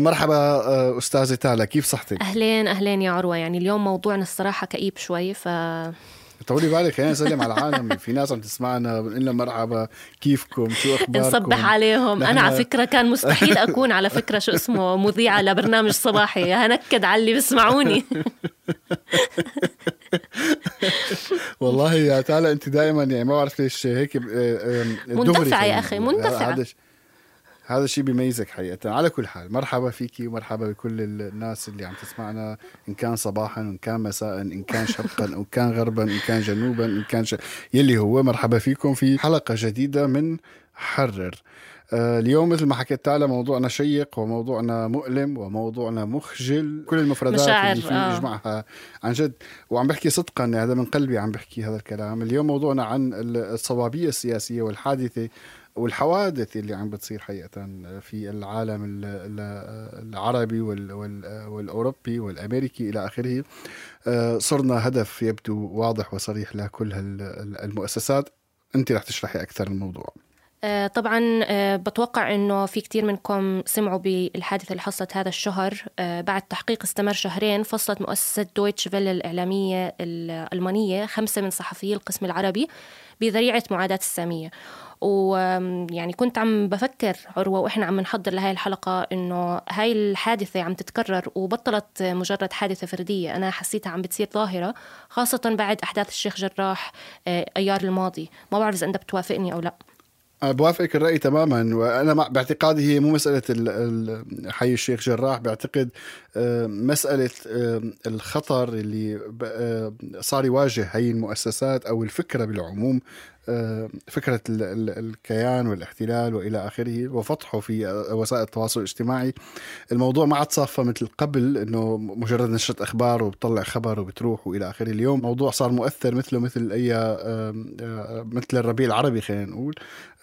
مرحبا آه، أستاذة تالا كيف صحتك؟ أهلين أهلين يا عروة يعني اليوم موضوعنا الصراحة كئيب شوي ف طولي بالك خلينا نسلم على العالم. في ناس عم تسمعنا بنقول لهم مرحبا كيفكم؟ شو أخباركم؟ نصبح عليهم. أنا على فكرة كان مستحيل أكون على فكرة شو اسمه مذيعة لبرنامج صباحي. هنكد على اللي بيسمعوني. والله يا تالا أنت دائما يعني ما بعرف ليش هيك آه، خلينا يا أخي، نقول. هذا الشيء بيميزك حقيقة. على كل حال مرحبا فيكي ومرحبا بكل الناس اللي عم تسمعنا إن كان صباحا وإن كان مساء إن كان شرقا إن كان غربا إن كان جنوبا إن كان ش... يلي هو مرحبا فيكم في حلقة جديدة من حرر. آه، اليوم مثل ما حكيت تعالى موضوعنا شيق وموضوعنا مؤلم وموضوعنا مخجل. كل المفردات مشاعر، اللي فيه آه. يجمعها عن جد. وعم بحكي صدقا هذا من قلبي عم بحكي هذا الكلام. اليوم موضوعنا عن الصوابية السياسية والحادثة والحوادث اللي عم بتصير حقيقة في العالم ال- ال- العربي وال- وال- والأوروبي والأمريكي إلى آخره. آه، صرنا هدف يبدو واضح وصريح لكل المؤسسات. أنت رح تشرحي أكثر الموضوع. آه، طبعا آه، بتوقع إنه في كتير منكم سمعوا بالحادثة اللي حصلت هذا الشهر. بعد تحقيق استمر شهرين فصلت مؤسسة دويتش فيلا الإعلامية الالمانيه خمسة من صحفيي القسم العربي. بذريعة معاداة السامية. ويعني كنت عم بفكر عروة وإحنا عم نحضر لهاي الحلقة إنه هاي الحادثة عم تتكرر وبطلت مجرد حادثة فردية. أنا حسيتها عم بتصير ظاهرة خاصة بعد أحداث الشيخ جراح آه، أيار الماضي. ما بعرف إذا أنت بتوافقني أو لا. بوافقك الرأي تماما وأنا باعتقادي هي مو مسألة حي الشيخ جراح بعتقد آه، مسألة آه، الخطر اللي آه، صار يواجه هي المؤسسات أو الفكرة بالعموم آه، ال- الكيان والاحتلال وإلى آخره وفتحه في آه، وسائل التواصل الاجتماعي. الموضوع ما عاد صافة مثل قبل إنه مجرد نشرة أخبار وبتطلع خبر وبتروح وإلى آخره. اليوم موضوع صار مؤثر مثله مثل أي آم، آه، مثل الربيع العربي خلينا نقول.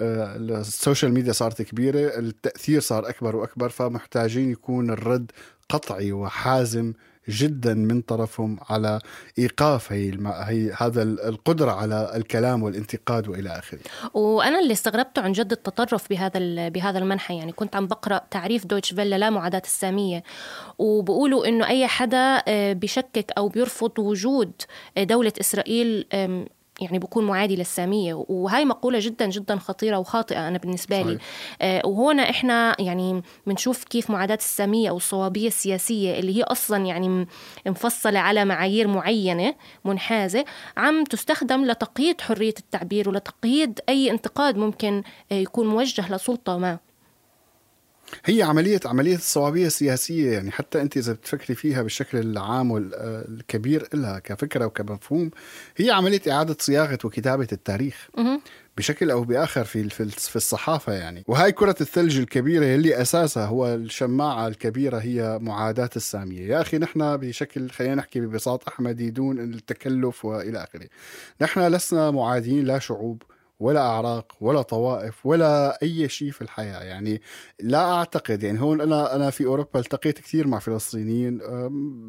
آه، ال social media صارت كبيرة التأثير صار أكبر وأكبر فمحتاجين يكون الرد قطعي وحازم جدا من طرفهم على إيقاف هي, الم... هي هذا ال- القدرة على الكلام والانتقاد وإلى آخره. وأنا اللي استغربته عن جد التطرف بهذا ال- بهذا المنحى يعني كنت عم بقرأ تعريف دويتش فيلا لا معاداة السامية وبقولوا إنه أي حدا آه، بشكك أو بيرفض وجود آه، دولة إسرائيل يعني بكون معادي للسامية وهاي مقولة جدا جدا خطيرة وخاطئة أنا بالنسبة لي. آه، وهنا إحنا يعني بنشوف كيف معاداة السامية أو الصوابية السياسية اللي هي أصلا يعني مفصلة على معايير معينة منحازة عم تستخدم لتقييد حرية التعبير ولتقييد أي انتقاد ممكن آه، يكون موجه لسلطة ما هي عمليه عملية الصوابيه السياسيه يعني. حتى أنت إذا بتفكري فيها بالشكل العام والكبير لها كفكرة وكمفهوم هي عملية إعادة صياغة وكتابة التاريخ. بشكل أو بآخر في في الصحافة يعني. وهاي كرة الثلج الكبيرة اللي أساسها هو الشماعة الكبيرة هي معاداة السامية. يا أخي نحن بشكل خلينا نحكي ببساطه أحمدي دون التكلف وإلى آخره. نحن لسنا معادين لا شعوب. ولا أعراق ولا طوائف ولا أي شيء في الحياة. يعني لا أعتقد يعني هون أنا أنا في أوروبا التقيت كثير مع فلسطينيين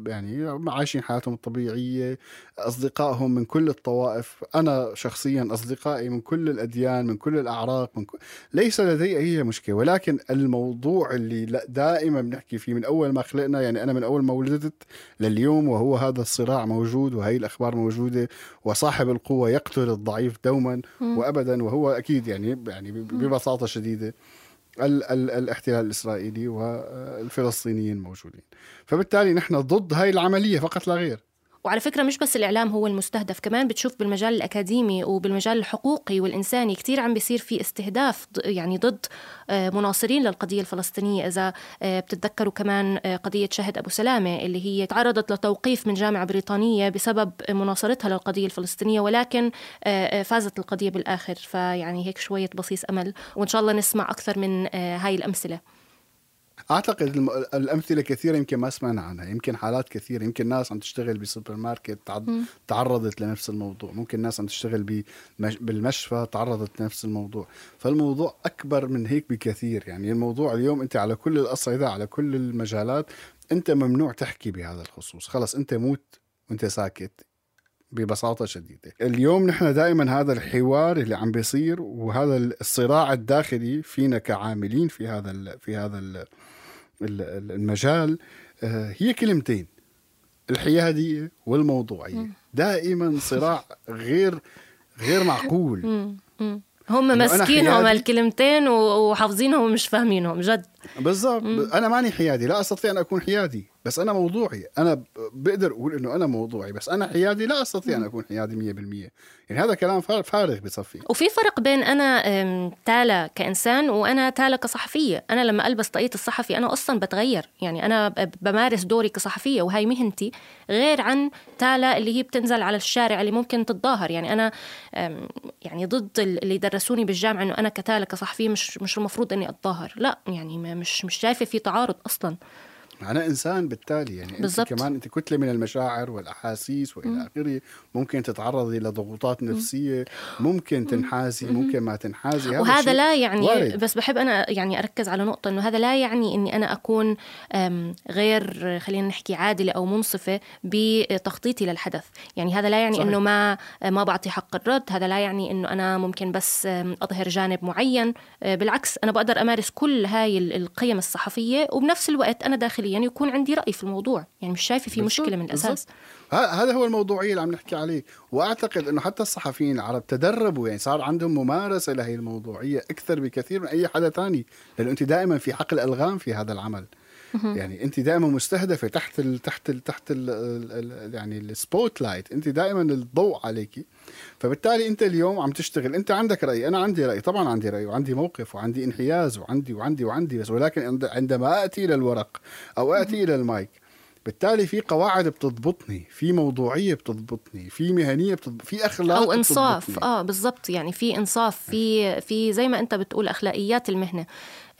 يعني عايشين حياتهم الطبيعية أصدقائهم من كل الطوائف. أنا شخصيا أصدقائي من كل الأديان من كل الأعراق من كل ليس لدي أي مشكلة. ولكن الموضوع اللي دائما بنحكي فيه من أول ما خلقنا يعني أنا من أول ما ولدت لليوم وهو هذا الصراع موجود وهي الأخبار موجودة وصاحب القوة يقتل الضعيف دوما وابدا وهو أكيد يعني يعني ببساطة شديدة ال ال الاحتلال الإسرائيلي والفلسطينيين موجودين. فبالتالي نحن ضد هاي العملية فقط لا غير. وعلى فكرة مش بس الإعلام هو المستهدف كمان بتشوف بالمجال الأكاديمي وبالمجال الحقوقي والإنساني كتير عم بيصير في استهداف يعني ضد آه، مناصرين للقضية الفلسطينية. إذا آه، بتتذكروا كمان آه، قضية شهد أبو سلامة اللي هي تعرضت لتوقيف من جامعة بريطانية بسبب مناصرتها للقضية الفلسطينية ولكن فازت القضية بالآخر. فيعني هيك شوية بصيص أمل وإن شاء الله نسمع أكثر من هاي الأمثلة. أعتقد الأمثلة كثيرة يمكن ما سمعنا عنها. يمكن حالات كثيرة. يمكن ناس عم تشتغل بسوبر ماركت تعرضت لنفس الموضوع. ممكن ناس عم تشتغل بالمشفى تعرضت لنفس الموضوع. فالموضوع أكبر من هيك بكثير. يعني الموضوع اليوم أنت على كل الأصعدة على كل المجالات أنت ممنوع تحكي بهذا الخصوص. خلص أنت موت وأنت ساكت. ببساطة شديدة. اليوم نحن دائما هذا الحوار اللي عم بيصير وهذا الصراع الداخلي فينا كعاملين في هذا في هذا المجال آه، هي كلمتين الحياديه والموضوعية. دائما صراع غير غير معقول. هم ماسكينهم الكلمتين وحافظينهم ومش فاهمينهم جد. بالضبط. أنا ماني حيادي لا أستطيع أن أكون حيادي. بس أنا موضوعي أنا بقدر أقول إنه أنا موضوعي بس أنا حيادي لا أستطيع أن أكون حيادي 100% يعني هذا كلام فارغ بصفي. وفي فرق بين أنا تالا كإنسان وأنا تالا كصحفية. أنا لما ألبس طاقية الصحفي أنا أصلا بتغير. يعني أنا بمارس دوري كصحفية وهي مهنتي غير عن تالا اللي هي بتنزل على الشارع اللي ممكن تتظاهر. يعني أنا يعني ضد اللي درسوني بالجامعة إنه أنا كتالا كصحفية مش مش المفروض إني أتظاهر. لا يعني مش مش شايفة في تعارض أصلا. أنا إنسان بالتالي يعني بالزبط. أنت كمان أنت كتلة من المشاعر والأحاسيس وإلى آخره. ممكن تتعرضي لضغوطات نفسية ممكن تنحازي ممكن ما تنحازي. هذا وهذا لا يعني وارد. بس بحب أنا يعني أركز على نقطة أنه هذا لا يعني أني أنا أكون غير خلينا نحكي عادلة أو منصفة بتخطيطي للحدث. يعني هذا لا يعني صحيح. أنه ما ما بعطي حق الرد. هذا لا يعني أنه أنا ممكن بس أظهر جانب معين. أه، بالعكس أنا بقدر أمارس كل هاي القيم الصحفية وبنفس الوقت أنا داخلي يعني يكون عندي رأي في الموضوع يعني مش شايفة في مشكلة من الأساس. هذا هو الموضوعية اللي عم نحكي عليه. وأعتقد إنه حتى الصحفيين العرب تدربوا يعني صار عندهم ممارسة لهي الموضوعية أكثر بكثير من أي حدا ثاني لأنه أنت دائما في حقل ألغام في هذا العمل. يعني انت دائما مستهدفة تحت ال تحت ال تحت ال ال يعني ال spotlight انت دائما الضوء عليك فبالتالي انت اليوم عم تشتغل. انت عندك رأي. أنا عندي رأي. طبعا عندي رأي. وعندي موقف. وعندي انحياز. وعندي وعندي وعندي. بس ولكن عندما آتي إلى الورق أو آتي إلى المايك بالتالي في قواعد بتضبطني. في موضوعية بتضبطني. في مهنية بتضبط في أخلاق أو إنصاف. بتضبطني. آه بالضبط. يعني في إنصاف. في في زي ما أنت بتقول أخلاقيات المهنة.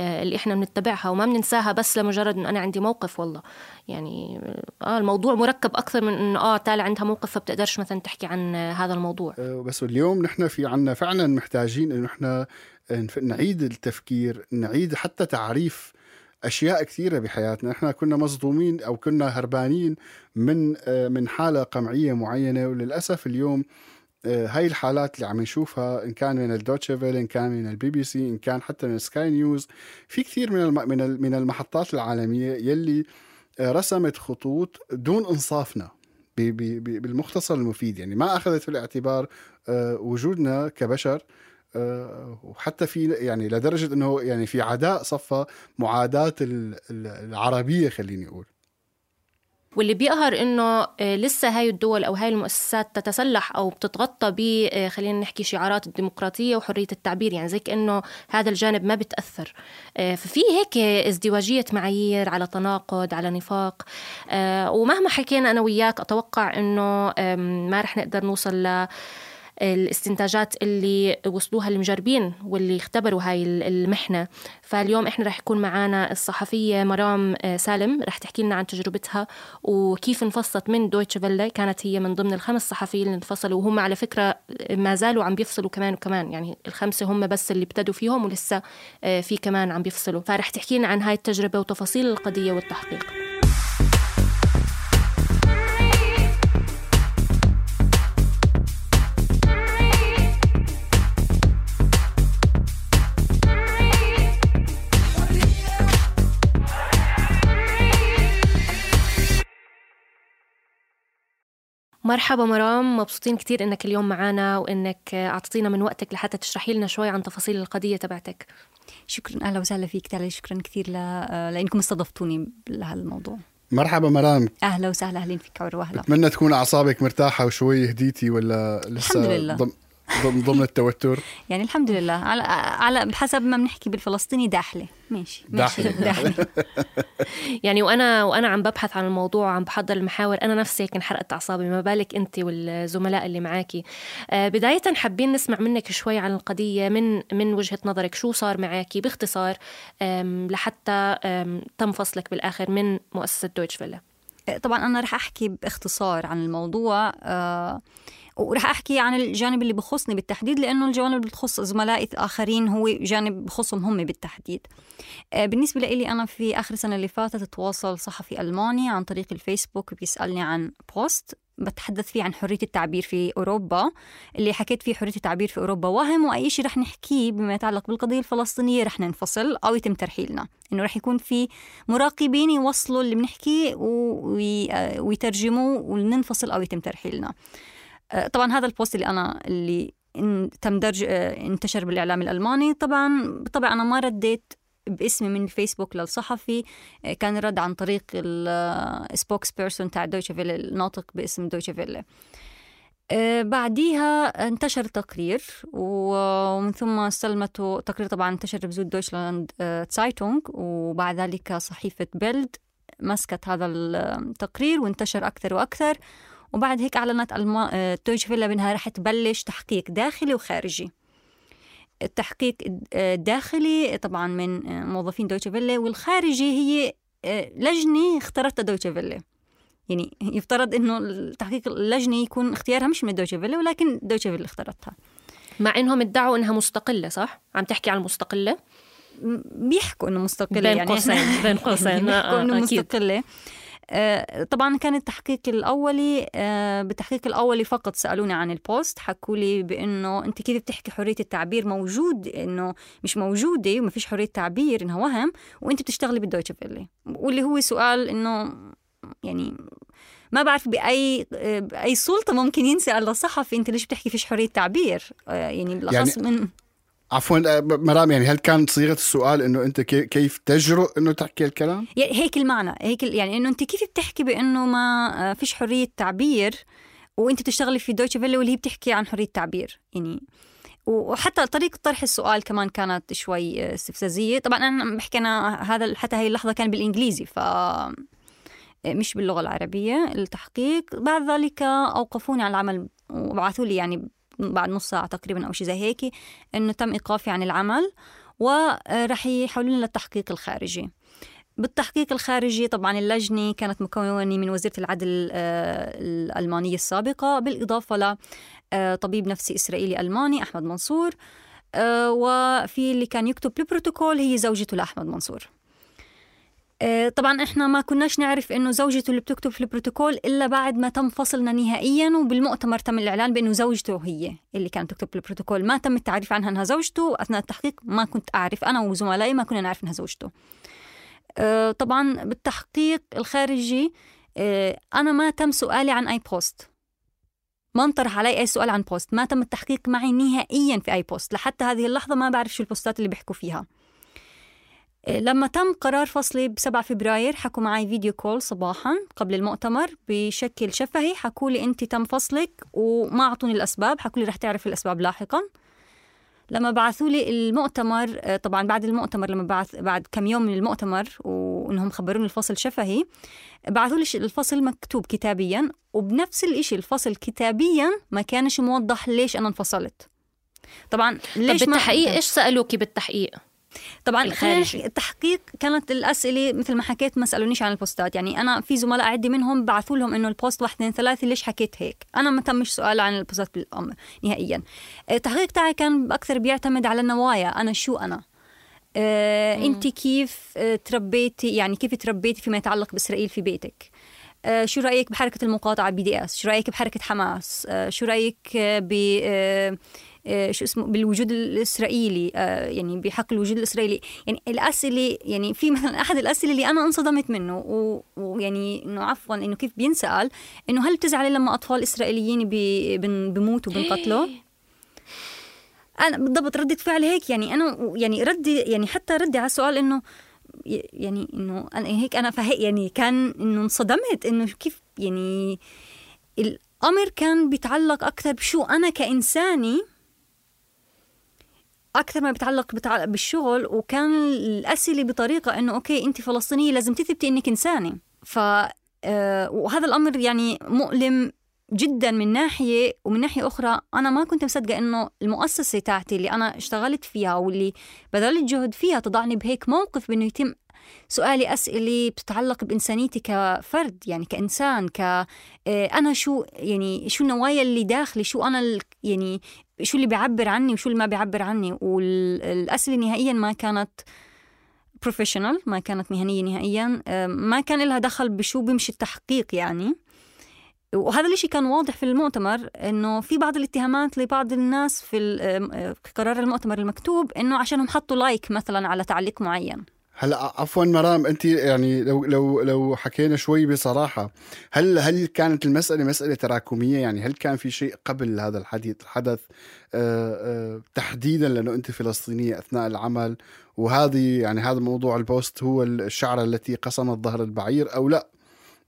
اللي إحنا بنتبعها وما بننساها بس لمجرد إنه أنا عندي موقف والله. يعني آه الموضوع مركب أكثر من إنه آه تالي عندها موقف فبتقدرش مثلا تحكي عن هذا الموضوع. آه، بس اليوم نحن في عنا فعلا محتاجين إنه نحن نعيد التفكير نعيد حتى تعريف أشياء كثيرة بحياتنا. إحنا كنا مصدومين أو كنا هربانين من آه، من حالة قمعية معينة وللأسف اليوم آه، هاي الحالات اللي عم نشوفها إن كان من الدويتشه فيله إن كان من البي بي سي إن كان حتى من سكاي نيوز في كثير من من من المحطات العالمية يلي آه، رسمت خطوط دون إنصافنا بالمختصر المفيد. يعني ما أخذت في الاعتبار وجودنا كبشر وحتى في يعني لدرجة إنه يعني في عداء صفى معاداة العربية خليني أقول. واللي بيقهر إنه آه، لسه هاي الدول أو هاي المؤسسات تتسلح أو بتتغطى ب آه، خلينا نحكي شعارات الديمقراطية وحرية التعبير يعني زي كأنه هذا الجانب ما بتأثر. آه، ففي هيك ازدواجية معايير على تناقض على نفاق. ومهما حكينا أنا وياك أتوقع إنه ما رح نقدر نوصل ل الاستنتاجات اللي وصلوها المجربين واللي اختبروا هاي المحنة. فاليوم إحنا رح يكون معنا الصحفية مرام آه، سالم رح تحكي لنا عن تجربتها وكيف انفصلت من دويتش فيلا. كانت هي من ضمن الخمس صحفيين اللي انفصلوا وهم على فكرة ما زالوا عم بيفصلوا كمان وكمان. يعني الخمسة هم بس اللي ابتدوا فيهم ولسه آه، في كمان عم بيفصلوا. فرح تحكي لنا عن هاي التجربة وتفاصيل القضية والتحقيق. مرحبا مرام مبسوطين كتير إنك اليوم معنا وإنك اعطينا من وقتك لحتى تشرحي لنا شوي عن تفاصيل القضية تبعتك. شكرا أهلا وسهلا فيك تعالى شكرا كثير ل... لإنكم استضفتوني لهالموضوع. مرحبا مرام. أهلا وسهلا أهلين فيك عروه هلا بتمنى تكون أعصابك مرتاحة وشوي هديتي ولا لسه الحمد لله. ضم... ضمن ضمن التوتر. يعني الحمد لله. على على بحسب ما بنحكي بالفلسطيني داحله ماشي. ماشي. داحلة. داحله يعني وأنا وأنا عم ببحث عن الموضوع وعم بحضر المحاور. أنا نفسي هيك انحرقت أعصابي ما بالك أنت والزملاء اللي معاكي. آه، بداية حابين نسمع منك شوي عن القضية من من وجهة نظرك شو صار معاكي؟ باختصار لحتى تم فصلك بالآخر من مؤسسة دويتشه فيله طبعا أنا رح أحكي باختصار عن الموضوع. آه ورح أحكي عن الجانب اللي بخصني بالتحديد لأنه الجوانب اللي بتخص زملائي الآخرين هو جانب بخصهم هم بالتحديد. آه بالنسبة لي أنا في آخر السنة اللي فاتت تواصل صحفي ألماني عن طريق الفيسبوك بيسألني عن post بتحدث فيه عن حرية التعبير في أوروبا. اللي حكيت فيه حرية التعبير في أوروبا وهم وأي شيء رح نحكيه بما يتعلق بالقضية الفلسطينية رح ننفصل أو يتم ترحيلنا. إنه رح يكون في مراقبين يوصلوا اللي بنحكيه آه، ويترجموه وننفصل أو يتم ترحيلنا. طبعا هذا ال post اللي أنا اللي تم درج آه، انتشر بالإعلام الألماني. طبعا بالطبع أنا ما رديت باسمي من الفيسبوك للصحفي. آه، كان الرد عن طريق ال spokesperson تاع دويتشه فيله الناطق باسم دويتشه فيله آه، بعديها انتشر تقرير ومن ثم استلمته تقرير طبعا انتشر ب Süddeutsche آه، Zeitung وبعد ذلك صحيفة بيلد مسكت هذا التقرير وانتشر أكثر وأكثر. وبعد هيك أعلنت الما... آه، دويتشه فيله بأنها رح تبلش تحقيق داخلي وخارجي. التحقيق الداخلي طبعا من آه، موظفين دويتشه فيله والخارجي هي آه، لجنة اختارتها دويتشه فيله. يعني يفترض إنه التحقيق اللجنة يكون اختيارها مش من دويتشه فيلا ولكن دويتشه فيلا اختارتها مع إنهم ادعوا إنها مستقلة صح؟ عم تحكي عن المستقله بيحكوا إنه مستقلة بين يعني. قوسين بين قوسين. بيحكوا آه، إنه آه،. مستقلة. آه، طبعا كان التحقيق الأولي آه، بالتحقيق الأولي فقط سألوني عن البوست حكوا لي بإنه أنت كيف بتحكي حرية التعبير؟ موجود إنه مش موجودة وما فيش حرية تعبير إنها وهم وأنت بتشتغلي بالدويتشه فيلي واللي هو سؤال إنه يعني ما بعرف بأي بأي سلطة ممكن ينسال للصحفي أنت ليش بتحكي فيش حرية تعبير؟ آه، يعني بالأخص يعني من عفوا آه، مرام يعني هل كان صيغة السؤال إنه أنت كي- كيف تجرؤ إنه تحكي الكلام؟ هيك المعنى هيك يعني إنه أنت كيف بتحكي بإنه ما آه، فيش حرية تعبير وأنت بتشتغلي في دويتشه فيلا واللي هي بتحكي عن حرية تعبير يعني. وحتى طريقة طرح السؤال كمان كانت شوي آه، استفزازية. طبعا أنا بحكي أنا هذا حتى هي اللحظة كان بالإنجليزي ف مش باللغة العربية التحقيق. بعد ذلك أوقفوني عن العمل وبعثوا لي يعني بعد نص ساعة تقريبا أو شيء زي هيك إنه تم إيقافي عن العمل ورح يحولوني للتحقيق الخارجي. بالتحقيق الخارجي طبعا اللجنة كانت مكونة من وزيرة العدل آه، الألمانية السابقة بالإضافة لطبيب نفسي إسرائيلي ألماني أحمد منصور آه، وفي اللي كان يكتب البروتوكول هي زوجته لأحمد منصور. آه، طبعا إحنا ما كناش نعرف إنه زوجته اللي بتكتب في البروتوكول إلا بعد ما تم فصلنا نهائيا وبالمؤتمر تم الإعلان بإنه زوجته هي اللي كانت تكتب في البروتوكول. ما تم التعريف عنها إنها زوجته اثناء التحقيق ما كنت أعرف أنا وزملائي ما كنا نعرف إنها زوجته. آه، طبعا بالتحقيق الخارجي آه، أنا ما تم سؤالي عن أي post ما انطرح علي أي سؤال عن post ما تم التحقيق معي نهائيا في أي post لحتى هذه اللحظة ما بعرف شو ال post ات اللي بيحكوا فيها. آه، لما تم قرار فصلي ب 7 فبراير حكوا معي video call صباحا قبل المؤتمر بشكل شفهي. حكوا لي انت تم فصلك وما أعطوني الأسباب. حكوا لي رح تعرف الأسباب لاحقا. لما بعثوا لي المؤتمر آه، طبعا بعد المؤتمر لما بعث بعد كم يوم من المؤتمر وإنهم خبروني الفصل شفهي بعثوا لي الفصل مكتوب كتابيا. وبنفس الإشي الفصل كتابيا ما كانش موضح ليش أنا انفصلت. طبعا ليش طب بالتحقيق إيش سالوكي بالتحقيق؟ طبعا التحقيق كانت الأسئلة مثل ما حكيت ما سألونيش عن البوستات. يعني أنا في زملاء عندي منهم بعثوا لهم إنه البوست واحد اثنين ثلاثة ليش حكيت هيك؟ أنا ما تمش سؤال عن البوستات بالامر نهائيا. التحقيق تاعي كان أكثر بيعتمد على النوايا أنا شو أنا؟ آه أنت كيف آه تربيتي؟ يعني كيف تربيتي فيما يتعلق بإسرائيل في بيتك؟ آه شو رأيك بحركة المقاطعة BDS؟ شو رأيك بحركة حماس؟ آه شو رأيك ب آه آه، شو اسمه بالوجود الإسرائيلي آه، يعني بحق الوجود الإسرائيلي. يعني الأسئلة يعني في مثلا أحد الأسئلة اللي أنا انصدمت منه ويعني إنه عفوا إنه كيف بينسأل إنه هل بتزعلي لما أطفال إسرائيليين بموتوا بينقتلوا؟ أنا بالضبط ردة فعل هيك. يعني أنا يعني ردي يعني حتى ردي على السؤال إنه يعني إنه أنا هيك أنا فهي يعني كان إنه انصدمت إنه كيف يعني الأمر كان بيتعلق أكثر بشو أنا كانساني أكثر ما بيتعلق بالشغل وكان الأسئلة بطريقة إنه أوكي أنت فلسطينية لازم تثبتي إنك إنسانة. ف آه، وهذا الأمر يعني مؤلم جدا من ناحية ومن ناحية أخرى أنا ما كنت مصدقة إنه المؤسسة تاعتي اللي أنا اشتغلت فيها واللي بذلت جهد فيها تضعني بهيك موقف بإنه يتم سؤالي أسئلة بتتعلق بإنسانيتي كفرد يعني كإنسان ك آه، أنا شو يعني شو النوايا اللي داخلي شو أنا يعني شو اللي بيعبر عني وشو اللي ما بيعبر عني. والأسئلة نهائيا ما كانت بروفيشنال ما كانت مهنية نهائيا. ما كان لها دخل بشو بيمشي التحقيق يعني. وهذا الشيء كان واضح في المؤتمر إنه في بعض الاتهامات لبعض الناس في قرار المؤتمر المكتوب إنه عشانهم حطوا لايك مثلا على تعليق معين. هلا عفوا مرام انت يعني لو لو لو حكينا شوي بصراحة هل هل كانت المسألة مسألة تراكمية؟ يعني هل كان في شيء قبل هذا الحديث الحدث آه، آه، تحديدا لأنه أنت فلسطينية أثناء العمل وهذه يعني هذا موضوع ال post هو الشعرة التي قسمت ظهر البعير أو لا؟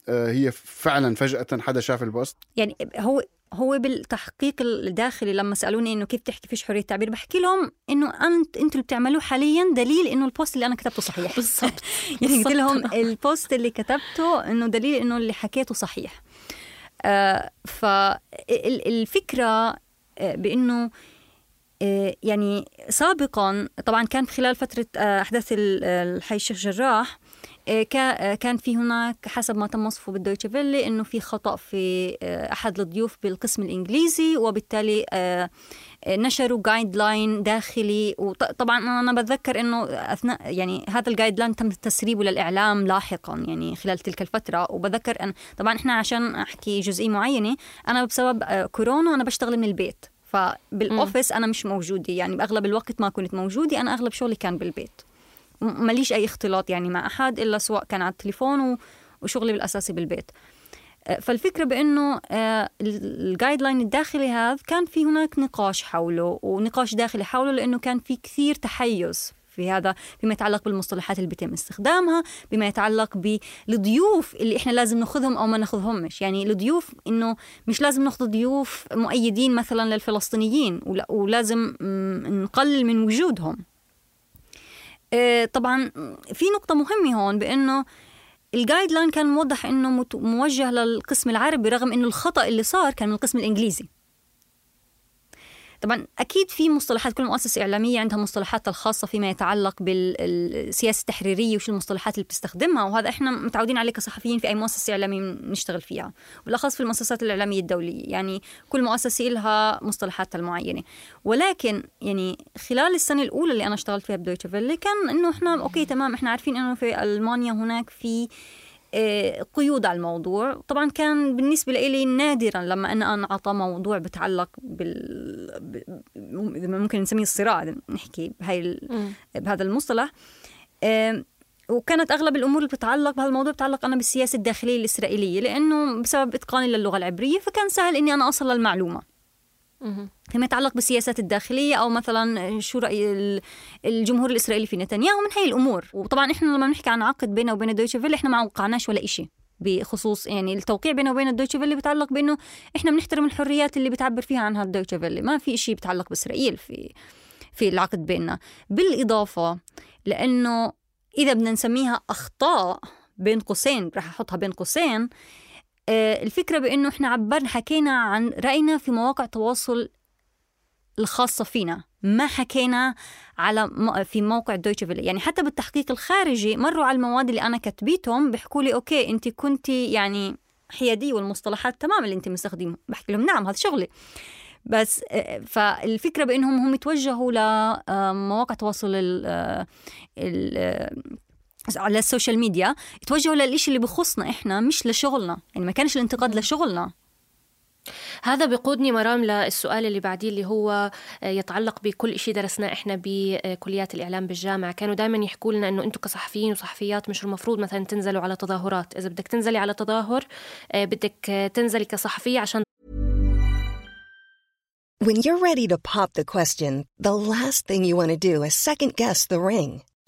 آه، هي فعلا فجأة حدا شاف ال post؟ يعني هو هو بالتحقيق الداخلي لما سألوني إنه كيف تحكي فيش حرية تعبير بحكي لهم إنه انت أنتوا اللي بتعملوه حاليا دليل إنه ال post اللي أنا كتبته صحيح. بالضبط. يعني قلت لهم ال post اللي كتبته إنه دليل إنه اللي حكيته صحيح. آه فالفكرة آه، بإنه آه، يعني سابقا طبعا كان خلال فترة آه، أحداث الحي الشيخ جراح كان في هناك حسب ما تم وصفه بالدويتشه فيله إنه في خطأ في آه، أحد الضيوف بالقسم الإنجليزي وبالتالي نشروا guideline داخلي وطبعا أنا بتذكر إنه أثناء يعني هذا ال guideline تم تسريبه للإعلام لاحقا يعني خلال تلك الفترة. وبذكر إن طبعا إحنا عشان أحكي جزئية معينة أنا بسبب كورونا أنا بشتغل من البيت. فبالأوفيس أنا مش موجودة يعني بأغلب الوقت ما كنت موجودة أنا أغلب شغلي كان بالبيت. ماليش أي اختلاط يعني مع أحد إلا سواء كان على التليفون وشغلي بالاساسي بالبيت. آه، فالفكرة بأنه آه، الجايد لاين الداخلي هذا كان في هناك نقاش حوله ونقاش داخلي حوله لأنه كان في كثير تحيز في هذا بما يتعلق بالمصطلحات اللي بيتم استخدامها بما يتعلق بالضيوف اللي إحنا لازم ناخذهم أو ما ناخذهمش. يعني الضيوف إنه مش لازم ناخذ ضيوف مؤيدين مثلا للفلسطينيين ولازم نقلل من وجودهم. طبعا في نقطة مهمة هون بأنه الجايد لاين كان موضح إنه موجه للقسم العربي رغم إنه الخطأ اللي صار كان من القسم الإنجليزي. طبعا أكيد في مصطلحات كل مؤسسة إعلامية عندها مصطلحاتها الخاصة فيما يتعلق بالسياسة التحريرية وش المصطلحات اللي بتستخدمها وهذا إحنا متعودين عليه كصحفيين في أي مؤسسة إعلامية نشتغل فيها بالاخص في المؤسسات الإعلامية الدولية يعني كل مؤسسة لها مصطلحاتها المعينة. ولكن يعني خلال السنة الأولى اللي أنا اشتغلت فيها بدويتشه فيله كان إنه إحنا okay تمام إحنا عارفين إنه في ألمانيا هناك في قيود على الموضوع. طبعا كان بالنسبة لي نادرا لما أنا أنعطى موضوع بتعلق بال ممكن نسميه الصراع نحكي بهاي بهذا المصطلح. وكانت أغلب الأمور اللي بتتعلق بهذا الموضوع بتتعلق أنا بالسياسة الداخلية الإسرائيلية لأنه بسبب إتقاني للغة العبرية فكان سهل إني أنا أصل للمعلومة. فيما يتعلق بالسياسات الداخلية أو مثلا شو رأي الجمهور الإسرائيلي في نتنياهو من هاي الأمور. وطبعا إحنا لما بنحكي عن عقد بينه وبين الدويتشه فيلي إحنا ما وقعناش ولا إشي بخصوص يعني التوقيع بينه وبين الدويتشه فيلي بيتعلق بأنه إحنا بنحترم الحريات اللي بتعبر فيها عنها الدويتشه فيلي. ما في شيء بيتعلق بإسرائيل في في العقد بيننا. بالإضافة لأنه إذا بدنا نسميها أخطاء بين قوسين رح أحطها بين قوسين آه، الفكرة بإنه إحنا عبرنا حكينا عن رأينا في مواقع التواصل الخاصة فينا ما حكينا على في موقع دويتشه فيلي يعني حتى بالتحقيق الخارجي مروا على المواد اللي أنا كتبيتهم بيحكوا لي أوكي أنت كنتي يعني حياديه والمصطلحات تمام اللي أنت مستخدمه. بحكي لهم نعم هذا شغلي. بس آه، فالفكرة بإنهم هم يتوجهوا لمواقع التواصل على السوشيال ميديا يتوجهوا للإشي اللي بخصنا إحنا مش لشغلنا. يعني ما كانش الانتقاد لشغلنا. هذا بقودني مرام للسؤال اللي بعديه اللي هو آه، يتعلق بكل شيء درسناه إحنا بكليات الإعلام بالجامعة. كانوا دائما يحكوا لنا إنه أنتم كصحفيين وصحفيات مش المفروض مثلا تنزلوا على تظاهرات. إذا بدك تنزلي على تظاهر آه، بدك تنزلي كصحفية عشان When you're ready to pop the question, the last thing you want to do is second guess the ring.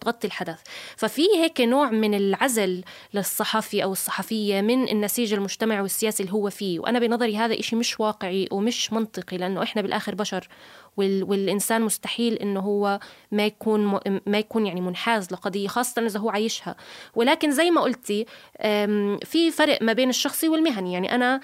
تغطي الحدث. ففي هيك نوع من العزل للصحفي أو الصحفية من النسيج المجتمعي والسياسي اللي هو فيه. وأنا بنظري هذا إشي مش واقعي ومش منطقي لأنه إحنا بالآخر بشر وال... والإنسان مستحيل إنه هو ما يكون م... ما يكون يعني منحاز لقضية خاصة إذا هو عايشها. ولكن زي ما قلتي في فرق ما بين الشخصي والمهني. يعني أنا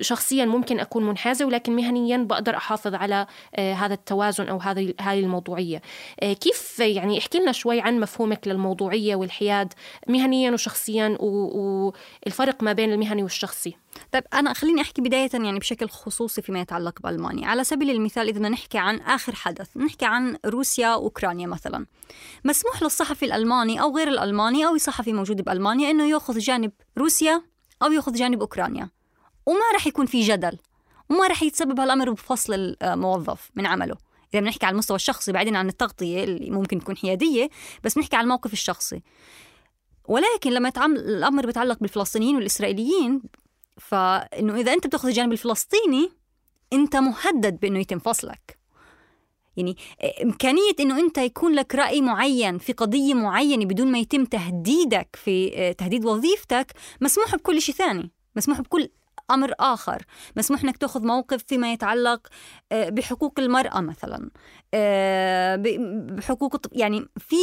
شخصيا ممكن أكون منحازة ولكن مهنيا بقدر أحافظ على آه، هذا التوازن أو هذه هذه الموضوعية. آه، كيف يعني احكي لنا شوي عن مفهومك للموضوعية والحياد مهنيا وشخصيا والفرق ما بين المهني والشخصي. طيب أنا خليني أحكي بداية يعني بشكل خصوصي فيما يتعلق بألمانيا. على سبيل المثال إذا نحكي عن آخر حدث نحكي عن روسيا وأوكرانيا مثلا. مسموح للصحفي الألماني أو غير الألماني أو صحفي موجود بألمانيا أنه يأخذ جانب روسيا أو يأخذ جانب أوكرانيا. وما رح يكون في جدل وما رح يتسبب هالأمر بفصل الموظف من عمله. إذا بنحكي على المستوى الشخصي بعيدا عن التغطية اللي ممكن تكون حيادية بس بنحكي على الموقف الشخصي. ولكن لما يتعامل الأمر بيتعلق بالفلسطينيين والإسرائيليين فإنه إذا أنت بتأخذ الجانب الفلسطيني أنت مهدد بأنه يتم فصلك. يعني إمكانية إنه أنت يكون لك رأي معين في قضية معينة بدون ما يتم تهديدك في تهديد وظيفتك مسموح بكل شيء ثاني مسموح بكل أمر آخر. مسموح إنك تأخذ موقف فيما يتعلق آه، بحقوق المرأة مثلا. آه، بحقوق يعني في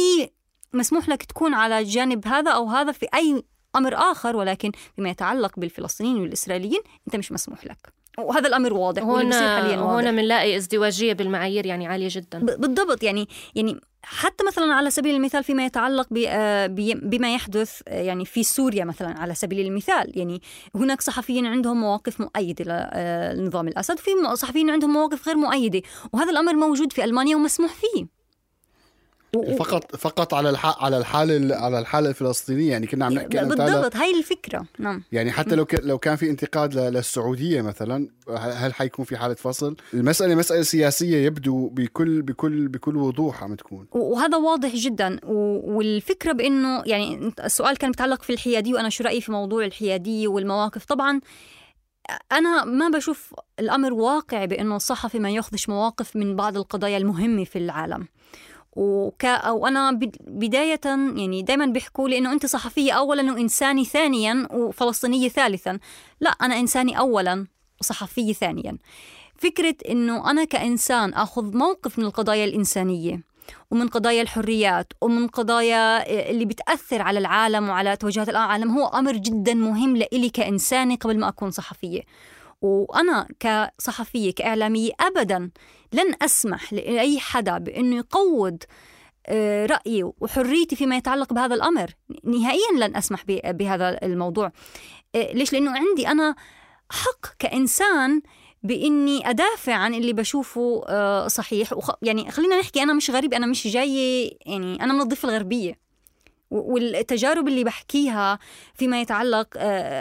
مسموح لك تكون على جانب هذا أو هذا في أي أمر آخر ولكن فيما يتعلق بالفلسطينيين والإسرائيليين أنت مش مسموح لك. وهذا الأمر واضح هنا حاليا هنا بنلاقي ازدواجية بالمعايير يعني عالية جدا. بالضبط يعني يعني حتى مثلا على سبيل المثال فيما يتعلق آه، بما يحدث آه، يعني في سوريا مثلا على سبيل المثال يعني هناك صحفيين عندهم مواقف مؤيدة لنظام الأسد وفي صحفيين عندهم مواقف غير مؤيدة وهذا الأمر موجود في ألمانيا ومسموح فيه. فقط فقط على الح... على الحالة على الحالة الفلسطينية يعني كنا عم نحكي بالضبط هاي الفكرة. نعم. يعني حتى لو ك... لو كان في انتقاد ل... للسعودية مثلا هل حيكون في حالة فصل؟ المسألة مسألة سياسية يبدو بكل بكل بكل وضوح عم تكون. وهذا واضح جدا. و... والفكرة بإنه يعني السؤال كان متعلق في الحيادية وأنا شو رأيي في موضوع الحيادية والمواقف؟ طبعا أنا ما بشوف الأمر واقعي بأنه الصحفي ما يأخذش مواقف من بعض القضايا المهمة في العالم. وك أو أنا بداية يعني دائما بيحكوا لي إنه أنت صحفية اولا وإنساني ثانيا وفلسطينية ثالثا. لا أنا إنساني اولا وصحفية ثانيا. فكرة إنه أنا كإنسان آخذ موقف من القضايا الإنسانية ومن قضايا الحريات ومن قضايا اللي بتأثر على العالم وعلى توجهات العالم هو أمر جدا مهم لإلي كإنسانة قبل ما أكون صحفية. وأنا كصحفية كإعلامية أبدا لن أسمح لأي حدا بأنه يقود آه، رأيي وحريتي فيما يتعلق بهذا الأمر. نهائيا لن أسمح بهذا الموضوع. آه، ليش؟ لأنه عندي أنا حق كإنسان بإني أدافع عن اللي بشوفه آه، صحيح. وخ... يعني خلينا نحكي أنا مش غريب أنا مش جاية يعني أنا من الضفة الغربية. و- والتجارب اللي بحكيها فيما يتعلق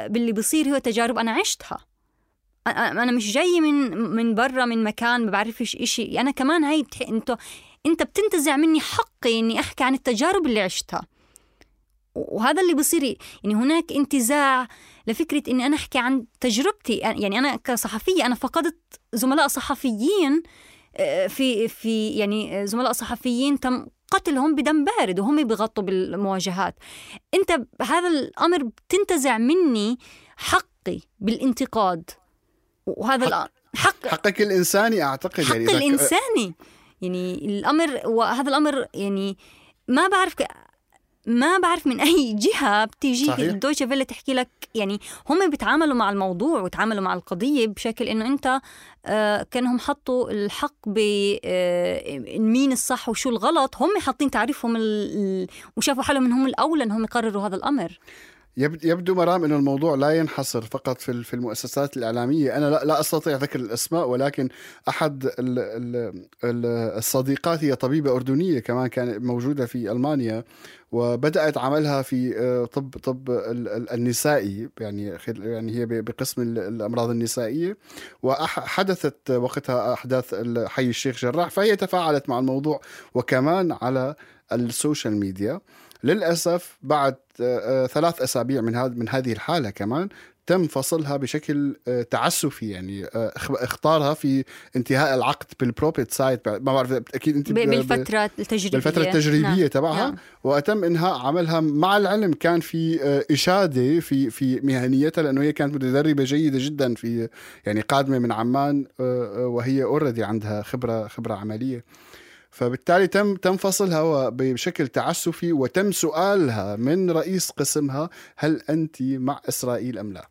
باللي بصير هو تجارب أنا عشتها. أنا مش جاية من من برا من مكان ما بعرفش إشي. أنا كمان هاي بتح... أنت أنت بتنتزع مني حقي إني أحكي عن التجارب اللي عشتها. وهذا اللي بصير يعني هناك انتزاع لفكرة إني أنا أحكي عن تجربتي. يعني أنا كصحفية أنا فقدت زملاء صحفيين في في يعني زملاء صحفيين تم قتلهم بدم بارد وهم بيغطوا بالمواجهات. أنت هذا الأمر بتنتزع مني حقي بالانتقاد. وهذا الأ- حق حقك الإنساني أعتقد حق يعني الإنساني يعني الأمر وهذا الأمر يعني ما بعرف ك... ما بعرف من أي جهة بتيجي صحيح. الدويتشة فيلا تحكي لك يعني هم بيتعاملوا مع الموضوع وتعاملوا مع القضية بشكل إنه أنت آه كأنهم حطوا الحق ب آه مين الصح وشو الغلط هم حاطين تعريفهم ال... وشافوا حالهم إنهم الأولى إنهم يقرروا هذا الأمر يب- يبدو مرام إنه الموضوع لا ينحصر فقط في في المؤسسات الإعلامية، أنا لا, أستطيع ذكر الأسماء ولكن أحد ال ال ال الصديقات هي طبيبة أردنية كمان كانت موجودة في ألمانيا وبدأت عملها في آه، طب طب ال- ال- النسائي. يعني يعني هي بقسم ال- الأمراض النسائية. وحدثت وقتها أحداث حي الشيخ جراح فهي تفاعلت مع الموضوع وكمان على ال social media. للأسف بعد آه، آه، ثلاث أسابيع من هذا من هذه الحالة كمان تم فصلها بشكل آه، تعسفي يعني أخ- اختارها في انتهاء العقد بال Probezeit ما بعرف أكيد أنت ب- ب- ب- بالفترة التجريبية. بالفترة التجريبية نعم. تبعها. نعم. وتم إنهاء عملها مع العلم. كان في إشادة في في مهنيتها لأنه هي كانت متدربة جيدة جدا في يعني قادمة من عمان وهي اوريدي عندها خبرة خبرة عملية. فبالتالي تم تم فصلها بشكل تعسفي وتم سؤالها من رئيس قسمها هل أنت مع إسرائيل أم لا؟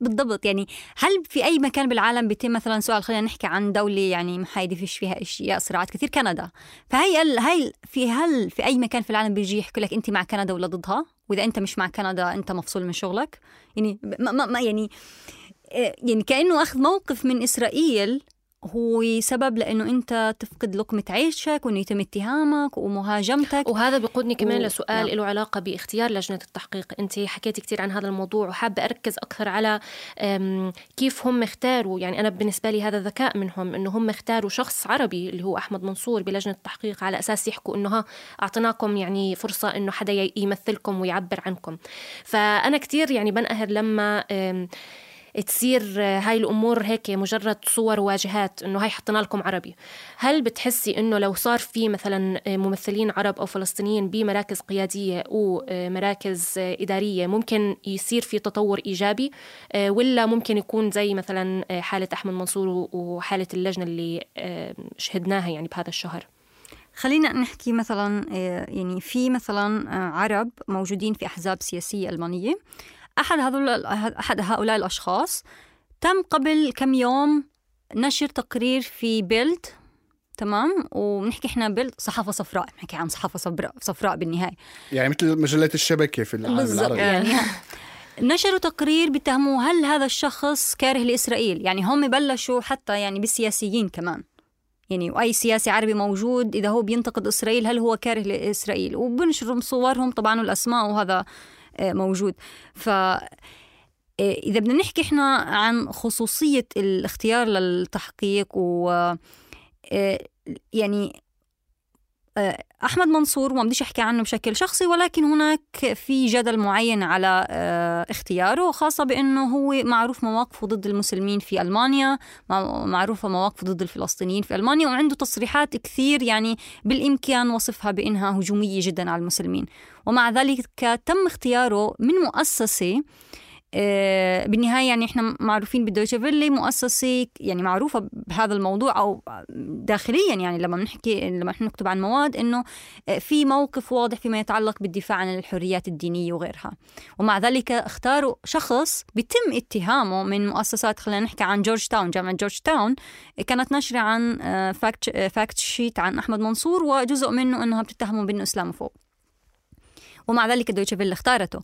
بالضبط يعني هل في أي مكان بالعالم بيتم مثلا سؤال خلينا نحكي عن دولة يعني محايدة فيش فيها إشياء صراعات كثير كندا. فهي ال- هاي في هل في أي مكان في العالم بيجي يحكي لك أنت مع كندا ولا ضدها؟ وإذا أنت مش مع كندا أنت مفصول من شغلك؟ يعني ما, ما, يعني إيه، يعني كأنه أخذ موقف من إسرائيل هو سبب لأنه أنت تفقد لقمة عيشك وإنه يتم اتهامك ومهاجمتك. وهذا بيقودني كمان و- لسؤال نعم. له علاقة باختيار لجنة التحقيق. أنت حكيتي كتير عن هذا الموضوع وحابة أركز أكثر على كيف هم اختاروا. يعني أنا بالنسبة لي هذا ذكاء منهم أنه هم اختاروا شخص عربي اللي هو أحمد منصور بلجنة التحقيق على أساس يحكوا أنه ها أعطيناكم يعني فرصة أنه حدا يمثلكم ويعبر عنكم. فأنا كتير يعني بنقهر لما تصير هاي الأمور هيك مجرد صور واجهات إنه هاي حطينا لكم عربي. هل بتحسي إنه لو صار في مثلا ممثلين عرب أو فلسطينيين بمراكز قيادية ومراكز إدارية ممكن يصير في تطور إيجابي ولا ممكن يكون زي مثلا حالة أحمد منصور وحالة اللجنة اللي شهدناها يعني بهذا الشهر؟ خلينا نحكي مثلا آه، يعني في مثلا آه، عرب موجودين في أحزاب سياسية ألمانية. أحد هذول احد هؤلاء الأشخاص تم قبل كم يوم نشر تقرير في بيلد تمام؟ وبنحكي إحنا بيلد صحافة صفراء بنحكي عن صحافة صفراء صفراء بالنهاية. يعني مثل مجلات الشبكة في العالم العربي. يعني نشروا تقرير بيتهموا هل هذا الشخص كاره لإسرائيل؟ يعني هم بلشوا حتى يعني بالسياسيين كمان. يعني واي سياسي عربي موجود إذا هو بينتقد إسرائيل هل هو كاره لإسرائيل؟ وبنشروا صورهم طبعا والأسماء وهذا موجود. ف آه، إذا بدنا نحكي إحنا عن خصوصية الاختيار للتحقيق و آه، يعني آه، أحمد منصور وما بديش أحكي عنه بشكل شخصي ولكن هناك في جدل معين على آه، اختياره خاصه بأنه هو معروف مواقفه ضد المسلمين في ألمانيا مع- معروفة مواقفه ضد الفلسطينيين في ألمانيا وعنده تصريحات كثير يعني بالإمكان وصفها بأنها هجومية جدا على المسلمين. ومع ذلك تم اختياره من مؤسسة آه، بالنهاية يعني إحنا معروفين بالدويتشه مؤسسة يعني معروفة بهذا الموضوع أو داخليا يعني لما بنحكي لما إحنا نكتب عن مواد إنه آه، في موقف واضح فيما يتعلق بالدفاع عن الحريات الدينية وغيرها. ومع ذلك اختاروا شخص بيتم اتهامه من مؤسسات خلينا نحكي عن جورجتاون جامعة جورجتاون كانت نشرة عن fact fact sheet عن أحمد منصور وجزء منه انها بتتهمه بإنه Islamophobe. ومع ذلك دويتشه اختارته. آه،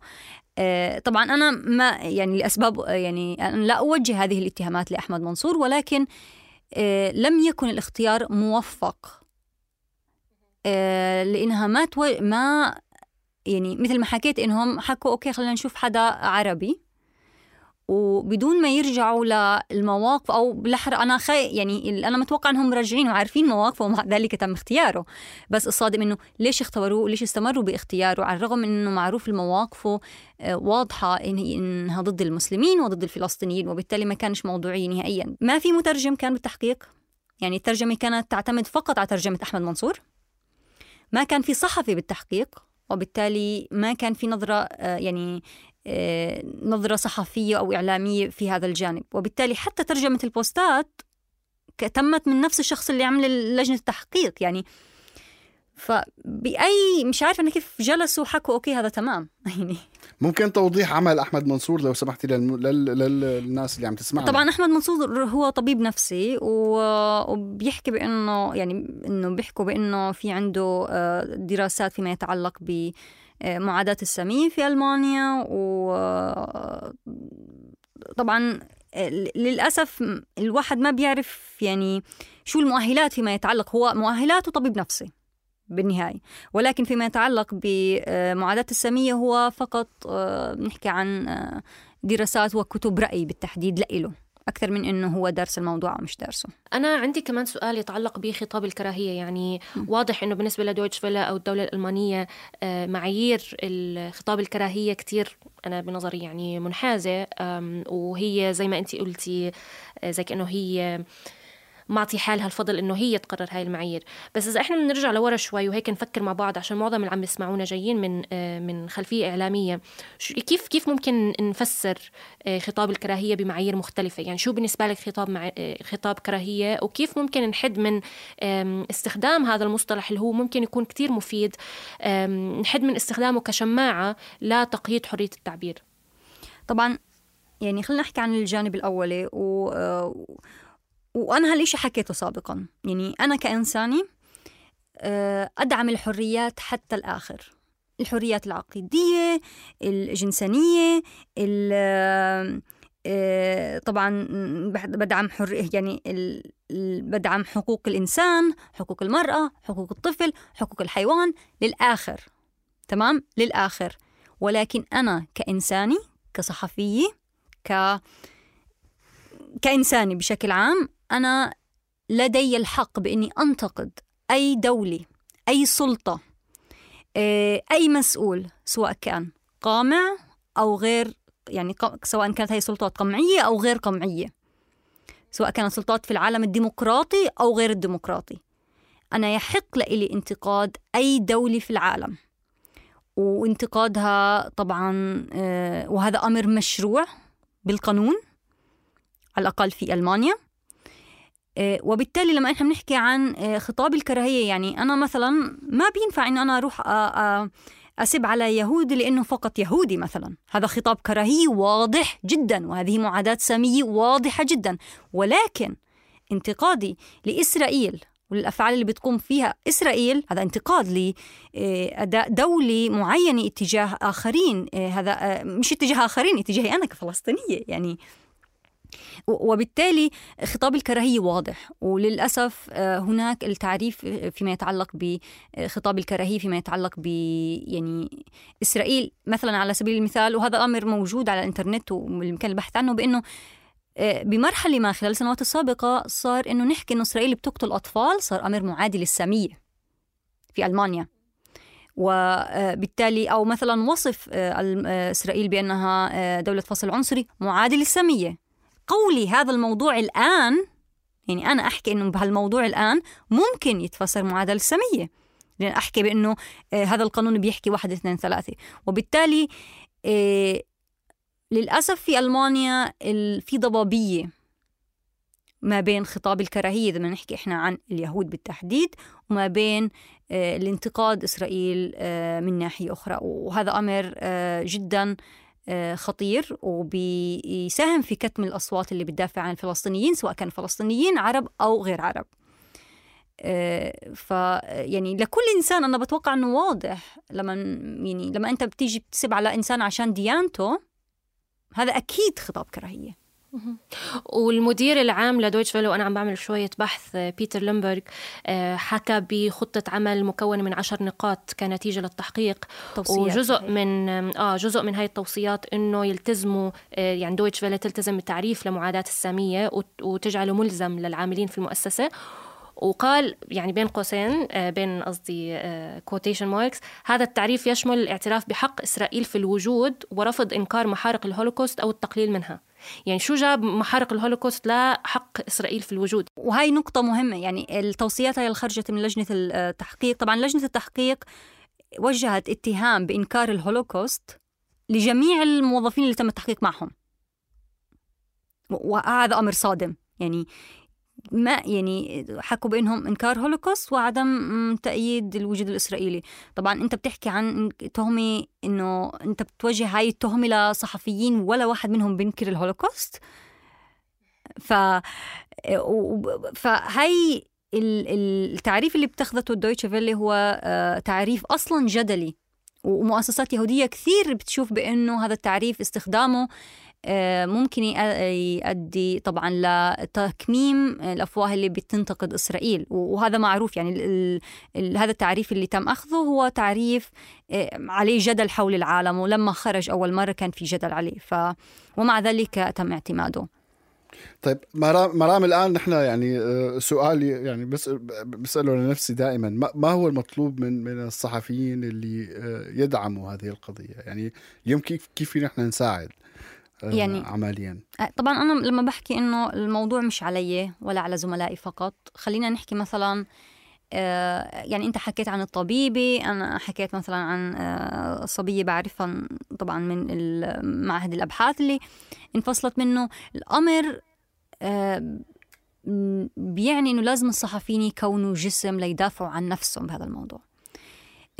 طبعا أنا ما يعني لأسباب يعني أنا لا أوجه هذه الاتهامات لأحمد منصور ولكن آه، لم يكن الاختيار موفق آه، لأنها ما. ما يعني مثل ما حكيت إنهم حكوا okay خلينا نشوف حدا عربي وبدون ما يرجعوا للمواقف أو بالأحرى أنا خي يعني أنا متوقع إنهم راجعين وعارفين مواقفه ومع ذلك تم اختياره. بس الصادم إنه ليش اختبروه وليش استمروا باختياره؟ على الرغم إنه معروف المواقفه آه، واضحة إنها ضد المسلمين وضد الفلسطينيين وبالتالي ما كانش موضوعي نهائيا. ما في مترجم كان بالتحقيق؟ يعني الترجمة كانت تعتمد فقط على ترجمة أحمد منصور؟ ما كان في صحفي بالتحقيق؟ وبالتالي ما كان في نظرة آه، يعني نظرة صحفية أو إعلامية في هذا الجانب. وبالتالي حتى ترجمة البوستات تمت من نفس الشخص اللي عمل لجنة التحقيق. يعني فبأي مش عارفة أنا كيف جلسوا وحكوا أوكي هذا تمام. يعني ممكن توضيح عمل أحمد منصور لو سمحتي لل... لل... للناس اللي عم تسمعنا. طبعا أحمد منصور هو طبيب نفسي وبيحكي بأنه يعني إنه بيحكوا بأنه في عنده آه، دراسات فيما يتعلق ب معاداة السمين في ألمانيا وطبعا للأسف الواحد ما بيعرف يعني شو المؤهلات فيما يتعلق. هو مؤهلاته طبيب نفسي بالنهاية ولكن فيما يتعلق بمعاداة السمية هو فقط آه، نحكي عن آه، دراسات وكتب رأي بالتحديد لإله. أكثر من إنه هو دارس الموضوع أو مش دارسه أنا عندي كمان سؤال يتعلق بخطاب الكراهية يعني م. واضح إنه بالنسبة لدويتش فيلا أو الدولة الألمانية آه، معايير خطاب الكراهية كتير أنا بنظري يعني منحازة وهي زي ما أنت قلتي آه، زي كأنه هي معطي حالها الفضل إنه هي تقرر هاي المعايير. بس إذا إحنا بنرجع لورا شوي وهيك نفكر مع بعض عشان معظم اللي عم يسمعونا جايين من آه، من خلفية إعلامية كيف كيف ممكن نفسر آه، خطاب الكراهية بمعايير مختلفة؟ يعني شو بالنسبة لك خطاب مع آه، خطاب كراهية؟ وكيف ممكن نحد من استخدام هذا المصطلح اللي هو ممكن يكون كتير مفيد نحد من استخدامه كشماعة لتقييد حرية التعبير؟ طبعا يعني خلينا نحكي عن الجانب الأولي و وأنا هالإشي حكيته سابقا. يعني أنا كإنساني آه، أدعم الحريات حتى الآخر. الحريات العقيدية الجنسانية آه، طبعا بدعم حر يعني بدعم حقوق الإنسان حقوق المرأة حقوق الطفل حقوق الحيوان للآخر. تمام؟ للآخر. ولكن أنا كإنساني كصحفية ك كإنساني بشكل عام أنا لدي الحق بإني أنتقد أي دولة أي سلطة آه، أي مسؤول سواء كان قامع أو غير يعني سواء كانت هي سلطات قمعية أو غير قمعية سواء كانت سلطات في العالم الديمقراطي أو غير الديمقراطي. أنا يحق لي انتقاد أي دولة في العالم وانتقادها طبعا آه، وهذا أمر مشروع بالقانون على الأقل في ألمانيا. وبالتالي لما إحنا بنحكي عن آه، خطاب الكراهية يعني أنا مثلا ما بينفع إنه أنا أروح أسب على يهودي لأنه فقط يهودي مثلا. هذا خطاب كراهيه واضح جدا وهذه معاداة سامية واضحة جدا. ولكن انتقادي لإسرائيل والأفعال اللي بتقوم فيها إسرائيل هذا انتقاد لاداء دولي معينه اتجاه آخرين آه، هذا مش اتجاه آخرين اتجاهي أنا كفلسطينية يعني وبالتالي خطاب الكراهية واضح وللأسف آه، هناك التعريف فيما يتعلق بخطاب الكراهية فيما يتعلق ب يعني إسرائيل مثلا على سبيل المثال وهذا الأمر موجود على الإنترنت وبالإمكان البحث عنه بأنه آه، بمرحلة ما خلال السنوات السابقة صار إنه نحكي إنه إسرائيل بتقتل أطفال صار أمر معادي للسامية في ألمانيا. وبالتالي أو مثلا وصف آه، إسرائيل بأنها دولة فصل عنصري معادي للسامية قولي هذا الموضوع الآن يعني أنا أحكي إنه بهالموضوع الآن ممكن يتفسر معادلة السمية لأن أحكي بأنه آه هذا القانون بيحكي واحد اثنين ثلاثة. وبالتالي آه للأسف في ألمانيا في ضبابية ما بين خطاب الكراهية إذا بدنا نحكي إحنا عن اليهود بالتحديد وما بين آه، الانتقاد إسرائيل من ناحية أخرى. وهذا أمر جدا خطير وبيساهم في كتم الأصوات اللي بتدافع عن الفلسطينيين سواء كانوا فلسطينيين عرب أو غير عرب. آه، ف يعني لكل إنسان أنا بتوقع إنه واضح لما يعني لما أنت بتيجي بتسب على إنسان عشان ديانته هذا أكيد خطاب كراهية. والمدير العام لدويتشه فيله وأنا عم بعمل شوية بحث آه، بيتر ليمبرغ آه، حكى بخطة عمل مكونه من عشر نقاط كنتيجة للتحقيق. توصيات وجزء. من آه جزء من هاي التوصيات إنه يلتزموا آه، يعني دويتشه فيله تلتزم بالتعريف لمعاداة السامية وت- وتجعله ملزم للعاملين في المؤسسة. وقال يعني بين قوسين بين قصدي quotation marks هذا التعريف يشمل الاعتراف بحق إسرائيل في الوجود ورفض إنكار محارق الهولوكوست أو التقليل منها. يعني شو جاب محارق الهولوكوست لحق إسرائيل في الوجود؟ وهي نقطة مهمة يعني التوصيات هي اللي خرجت من لجنة التحقيق. طبعا لجنة التحقيق وجهت اتهام بإنكار الهولوكوست لجميع الموظفين اللي تم التحقيق معهم. وهذا أمر صادم. يعني ما يعني حكوا بأنهم إنكار هولوكوست وعدم تأييد الوجود الإسرائيلي، طبعا أنت بتحكي عن تهمة إنه أنت بتوجه هاي التهمة لصحفيين ولا واحد منهم بينكر الهولوكوست. ف فهي ال- التعريف اللي بتاخذته الدويتشه فيلي هو آه، تعريف أصلا جدلي. ومؤسسات يهودية كثير بتشوف بأنه هذا التعريف استخدامه ممكن يأ- يؤدي طبعا لتكميم الأفواه اللي بتنتقد إسرائيل. وهذا معروف يعني هذا التعريف اللي تم أخذه هو تعريف آه، عليه جدل حول العالم. ولما خرج أول مرة كان في جدل عليه. ف ومع ذلك تم اعتماده. طيب مرام, مرام الآن نحن يعني آه، سؤالي يعني بس بسأله لنفسي دائما. ما هو المطلوب من من الصحفيين اللي آه، يدعموا هذه القضية؟ يعني اليوم كيف كيف نحن نساعد؟ آه، يعني- عمليا. طبعا أنا لما بحكي إنه الموضوع مش علي ولا على زملائي فقط خلينا نحكي مثلا آه، يعني أنت حكيت عن الطبيبه أنا حكيت مثلا عن آه، صبية بعرفها طبعا من معهد الأبحاث اللي انفصلت منه. الأمر آه، بيعني إنه لازم الصحفيين يكونوا جسم ليدافعوا عن نفسهم بهذا الموضوع.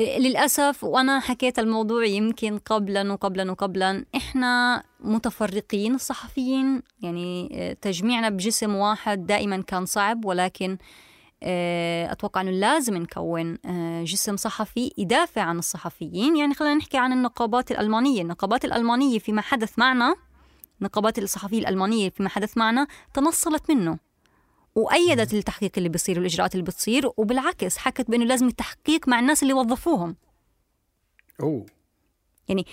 للأسف وأنا حكيت الموضوع يمكن قبلا وقبلا وقبلا إحنا متفرقين الصحفيين يعني آه، تجميعنا بجسم واحد دائما كان صعب ولكن آه، أتوقع أنه لازم نكون آه، جسم صحفي يدافع عن الصحفيين. يعني خلينا نحكي عن النقابات الألمانية. النقابات الألمانية فيما حدث معنا نقابات الصحفية الألمانية فيما حدث معنا تنصلت منه. وأيدت التحقيق اللي بيصير والإجراءات اللي بتصير وبالعكس حكت بأنه لازم التحقيق مع الناس اللي وظفوهم. أوه. يعني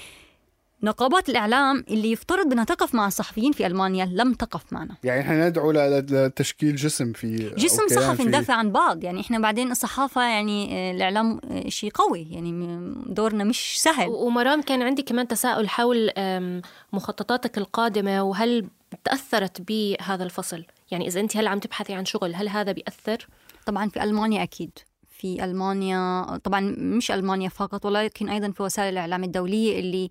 نقابات الإعلام اللي يفترض أنها تقف مع الصحفيين في ألمانيا لم تقف معنا. يعني إحنا ندعو ل- لتشكيل جسم في جسم صحفي في- ندافع عن بعض. يعني إحنا بعدين الصحافة يعني آه، الإعلام آه، شيء قوي. يعني دورنا مش سهل. ومرام كان عندي كمان تساؤل حول مخططاتك القادمة وهل تأثرت بهذا الفصل؟ يعني إذا أنت هلا عم تبحثي عن شغل هل هذا بيأثر؟ طبعا في ألمانيا أكيد في ألمانيا طبعا مش ألمانيا فقط ولكن أيضا في وسائل الإعلام الدولية اللي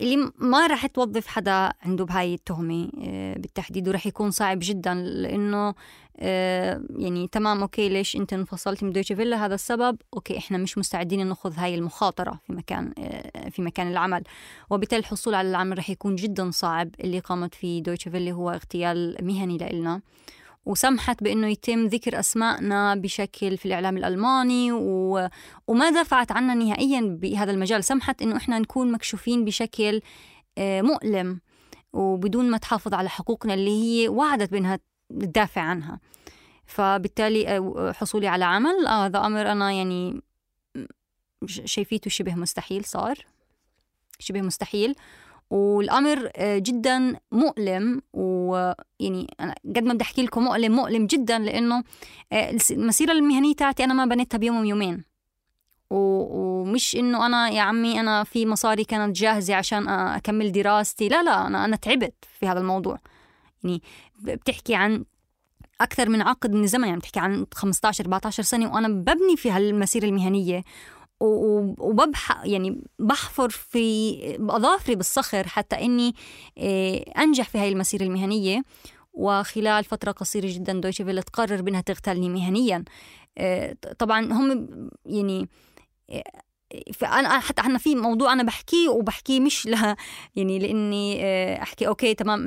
اللي ما راح توظف حدا عنده بهاي التهمة آه، بالتحديد وراح يكون صعب جدا لأنه آه، يعني تمام okay ليش أنت انفصلت من دويتشه فيله؟ هذا السبب. okay إحنا مش مستعدين نأخذ هاي المخاطرة في مكان آه، في مكان العمل. وبالتالي الحصول على العمل راح يكون جدا صعب. اللي قامت فيه دويتشه فيلا هو اغتيال مهني لإلنا. وسمحت بإنه يتم ذكر اسمائنا بشكل في الإعلام الألماني و... وما دافعت عنا نهائيا بهذا المجال. سمحت إنه إحنا نكون مكشوفين بشكل آه، مؤلم وبدون ما تحافظ على حقوقنا اللي هي وعدت بأنها تدافع عنها. فبالتالي آه، حصولي على عمل. آه، هذا أمر أنا يعني ش- شايفيته شبه مستحيل صار شبه مستحيل. والأمر آه، جدا مؤلم ويعني أنا قد ما بدي أحكي لكم مؤلم مؤلم جدا لأنه آه، المسيرة المهنية تاعتي أنا ما بنيتها بيوم ويومين. ومش إنه أنا يا عمي أنا في مصاري كانت جاهزة عشان أكمل دراستي. لا لا أنا أنا تعبت في هذا الموضوع. يعني بتحكي عن أكثر من عقد من الزمن يعني بتحكي عن 15 14 سنة وأنا ببني في هالمسيرة المهنية. وبنح يعني بحفر في اظافري بالصخر حتى إني آه، أنجح في هاي المسيرة المهنية. وخلال فترة قصيرة جدا دويتشه فيله تقرر بأنها تغتالني مهنيا. آه، طبعا هم يعني فأنا حتى إحنا في موضوع أنا بحكيه وبحكيه مش لها يعني لإني آه، أحكي okay تمام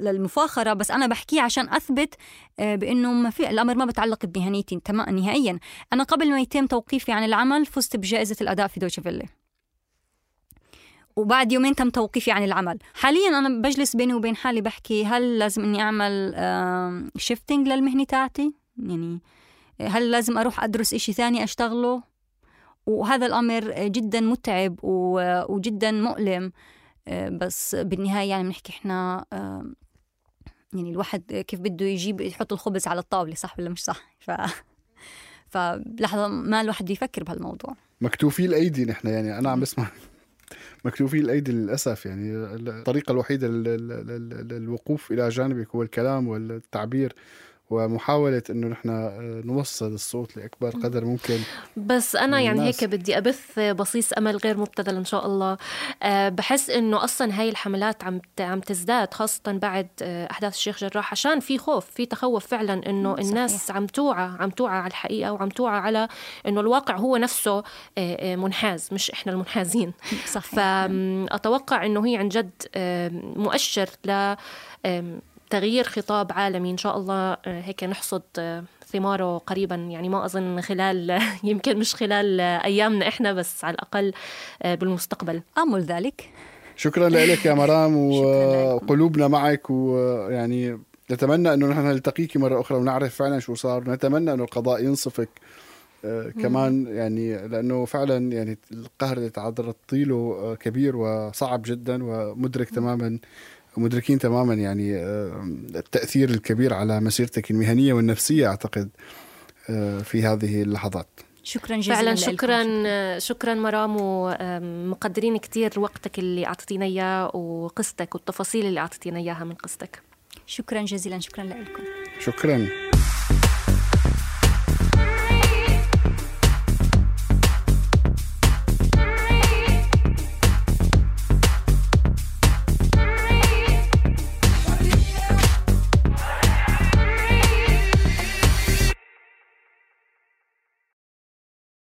للمفاخرة بس أنا بحكيه عشان أثبت آه، بإنه ما في الأمر ما بتعلق بمهنيتي تمام نهائيا. أنا قبل ما يتم توقيفي عن العمل فزت بجائزة الأداء في دويتشه فيلي وبعد يومين تم توقيفي عن العمل. حاليا أنا بجلس بيني وبين حالي بحكي هل لازم إني أعمل شيفتنج للمهنة تاعتي؟ يعني هل لازم أروح أدرس إشي ثاني أشتغله؟ وهذا الأمر جدا متعب وجدا مؤلم. آه، بس بالنهاية يعني بنحكي إحنا يعني الواحد كيف بده يجيب يحط الخبز على الطاولة صح ولا مش صح؟ ف فلحظة ما الواحد بيفكر بهالموضوع. مكتوفي الأيدي نحن يعني أنا عم بسمع. مكتوفي الأيدي للأسف يعني الطريقة الوحيدة للوقوف إلى جانبك هو الكلام والتعبير. ومحاولة إنه نحن آه، نوصل الصوت لأكبر قدر ممكن بس أنا يعني هيك بدي أبث بصيص أمل غير مبتذل إن شاء الله. آه، بحس إنه أصلا هاي الحملات عم عم تزداد خاصة بعد آه، أحداث الشيخ جراح عشان في خوف في تخوف فعلا إنه الناس عم توعى عم توعى على الحقيقة وعم توعى على إنه الواقع هو نفسه منحاز مش إحنا المنحازين. صحيح. فاتوقع إنه هي عن جد مؤشر ل تغيير خطاب عالمي. إن شاء الله آه، هيك نحصد آه، ثماره قريبا. يعني ما أظن خلال يمكن مش خلال أيامنا إحنا بس على الأقل آه، بالمستقبل. أمل ذلك. شكرا لك يا مرام وقلوبنا معك ويعني نتمنى إنه نحن نلتقيك مرة أخرى ونعرف فعلا شو صار. ونتمنى إنه القضاء ينصفك كمان يعني لأنه فعلا يعني القهر اللي تعرضتي له كبير وصعب جدا ومدرك تماما. مدركين تماما يعني آه، التأثير الكبير على مسيرتك المهنية والنفسية أعتقد آه، في هذه اللحظات. شكرا جزيلا فعلا شكرا شكرا, شكرا مرام ومقدرين كثير وقتك اللي أعطيتينا إياه وقصتك والتفاصيل اللي أعطيتينا إياها من قصتك. شكرا جزيلا شكرا لكم. شكرا.